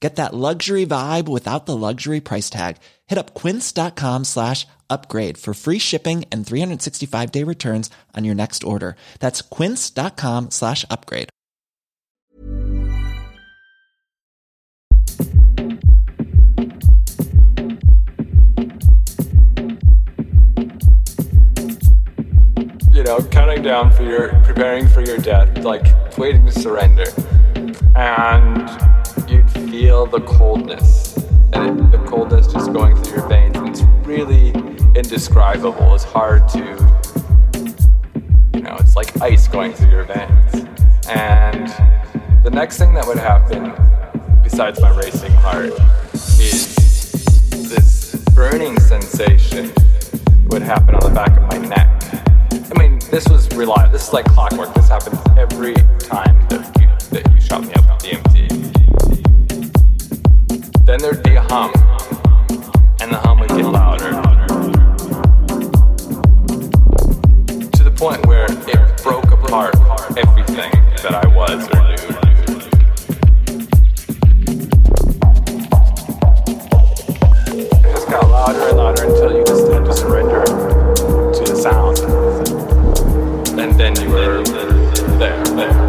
Get that luxury vibe without the luxury price tag. Hit up quince.com slash upgrade for free shipping and 365 day returns on your next order. That's quince.com slash upgrade. you know, counting down for your, preparing for your death, like waiting to surrender. And feel the coldness, and it, the coldness just going through your veins. And it's really indescribable. It's hard to, you know, it's like ice going through your veins. And the next thing that would happen, besides my racing heart, is this burning sensation would happen on the back of my neck. I mean, this was reliable. This is like clockwork. This happens every time that you, that you shot me up with DMT. Then there'd be a hum, and the hum would get louder. To the point where it broke apart everything that I was or knew. It just got louder and louder until you just had to surrender to the sound. And then you were there, there.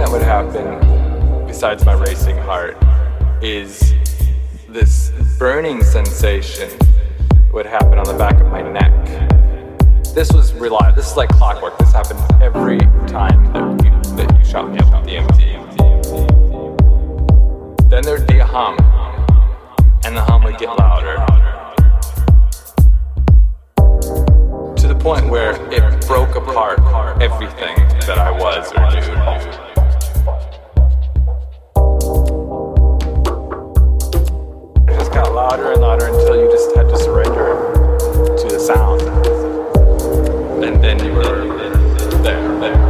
That would happen, besides my racing heart, is this burning sensation would happen on the back of my neck. This was reliable. This is like clockwork. This happened every time that you, that you shot me up with DMT. Then there'd be a hum, and the hum would get louder. To the point where it broke apart everything that I was or knew. Louder and louder until you just had to surrender to the sound. And then you were there, there.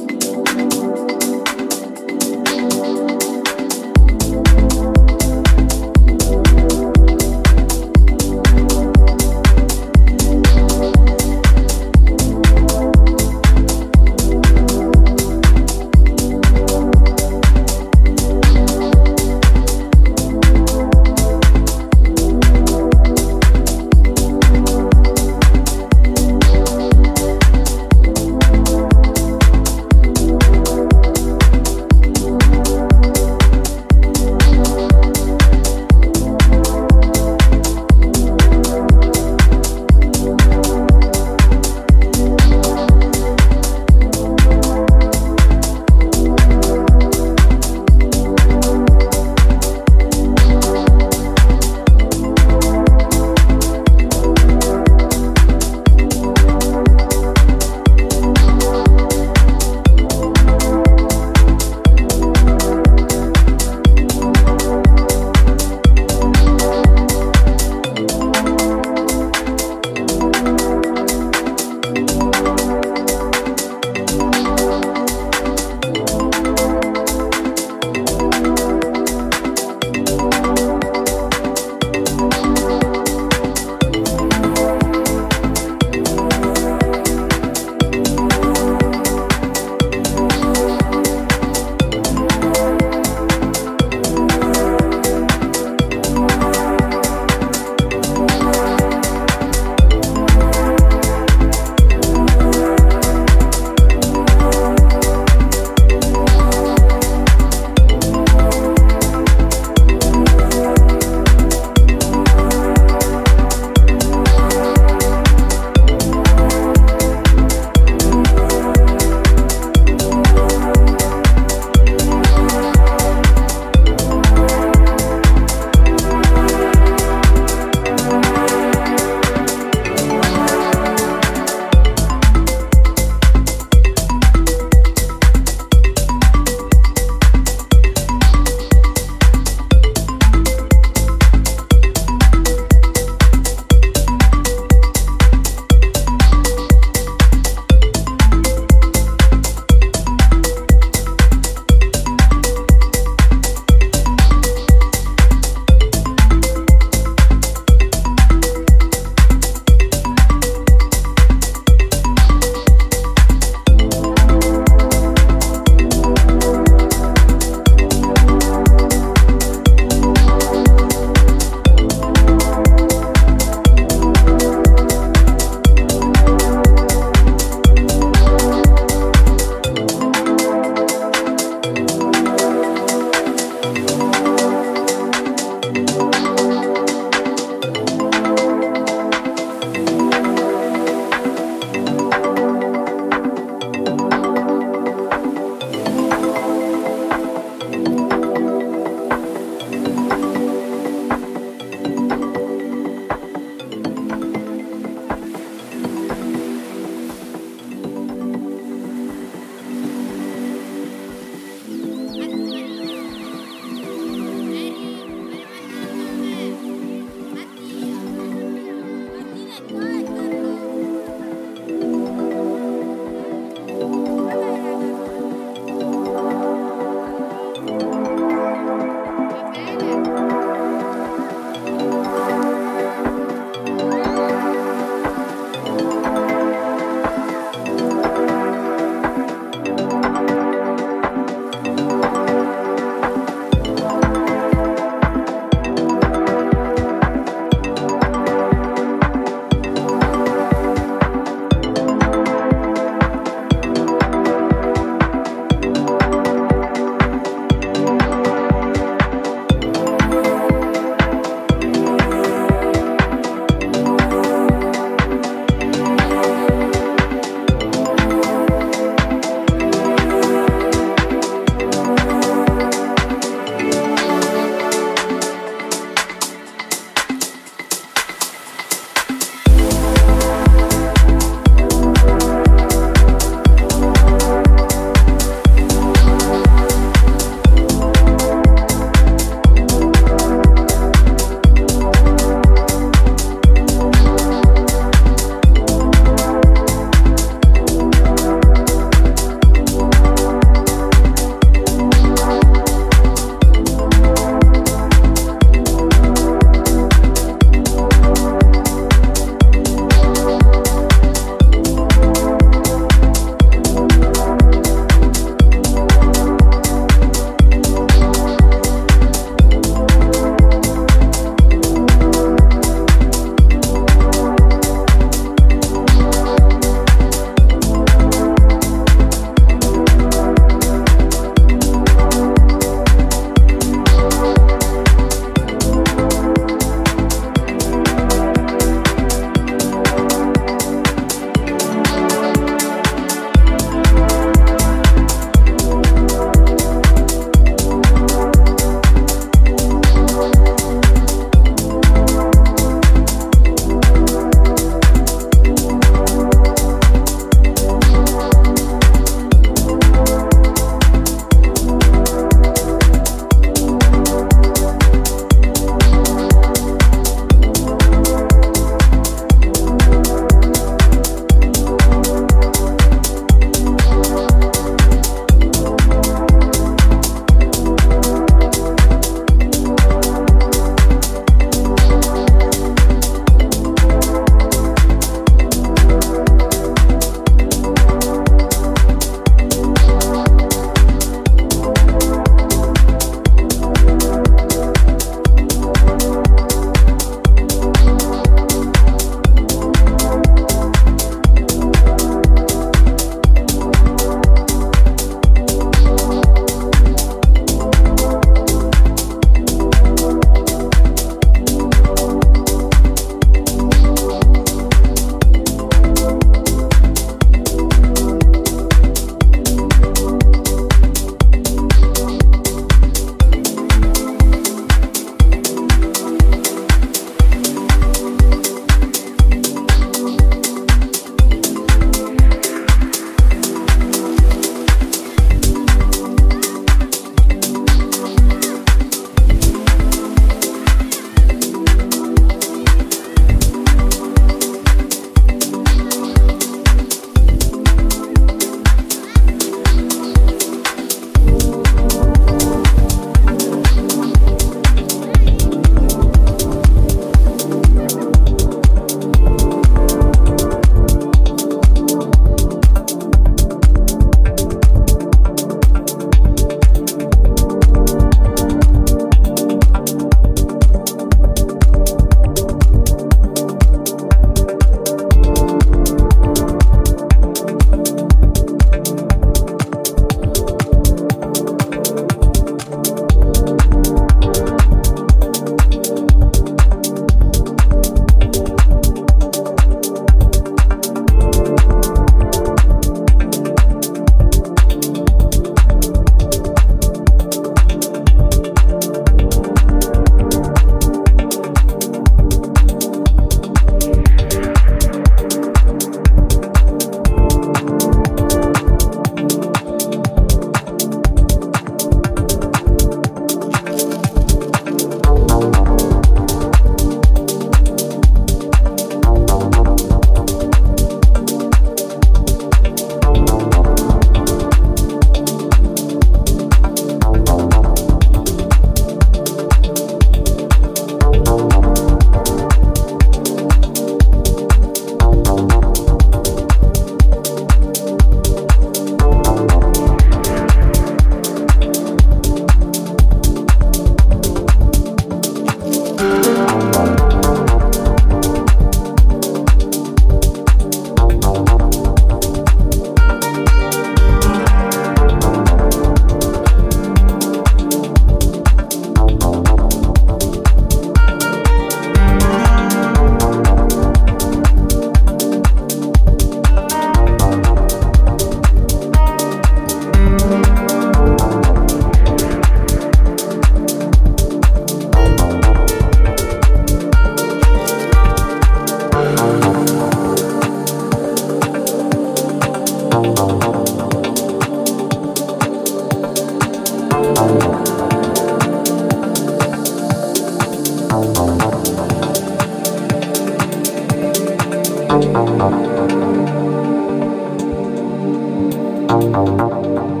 Música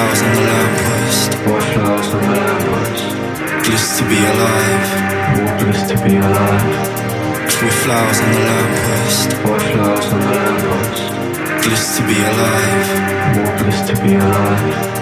flowers on the lamppost. Four flowers on the lamppost. Bliss to be alive. More bliss to be alive. Three flowers on the lamppost. Four flowers on the lamppost. Bliss to be alive. More bliss to be alive.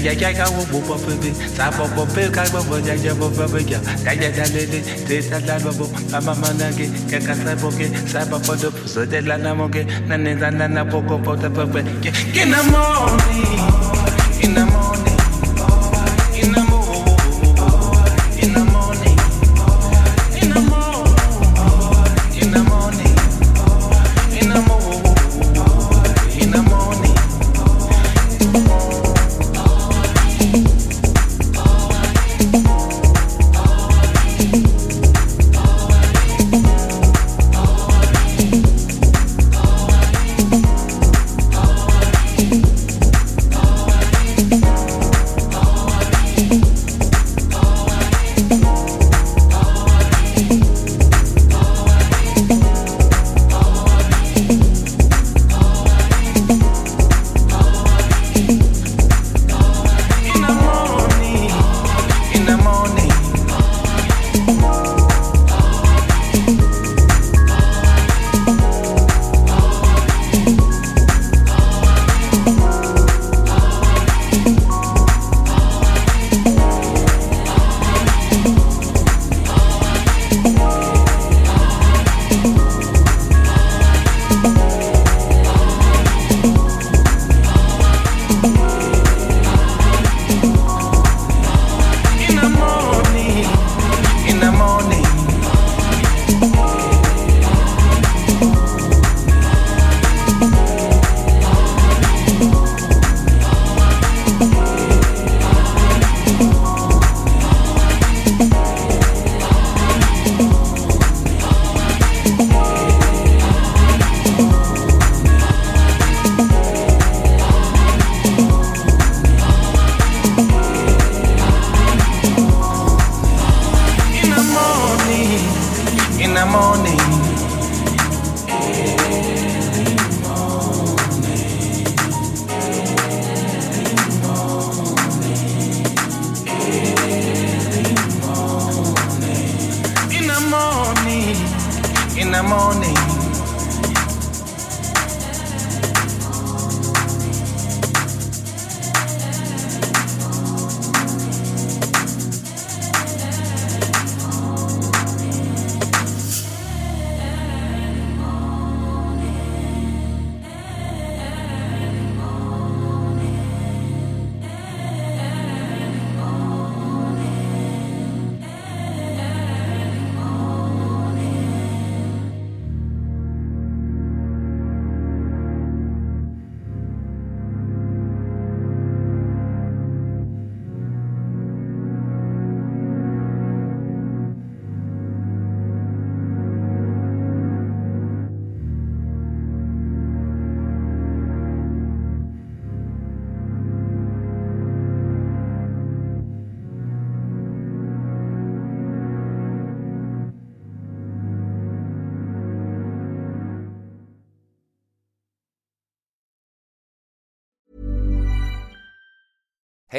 Ya ya wo ka in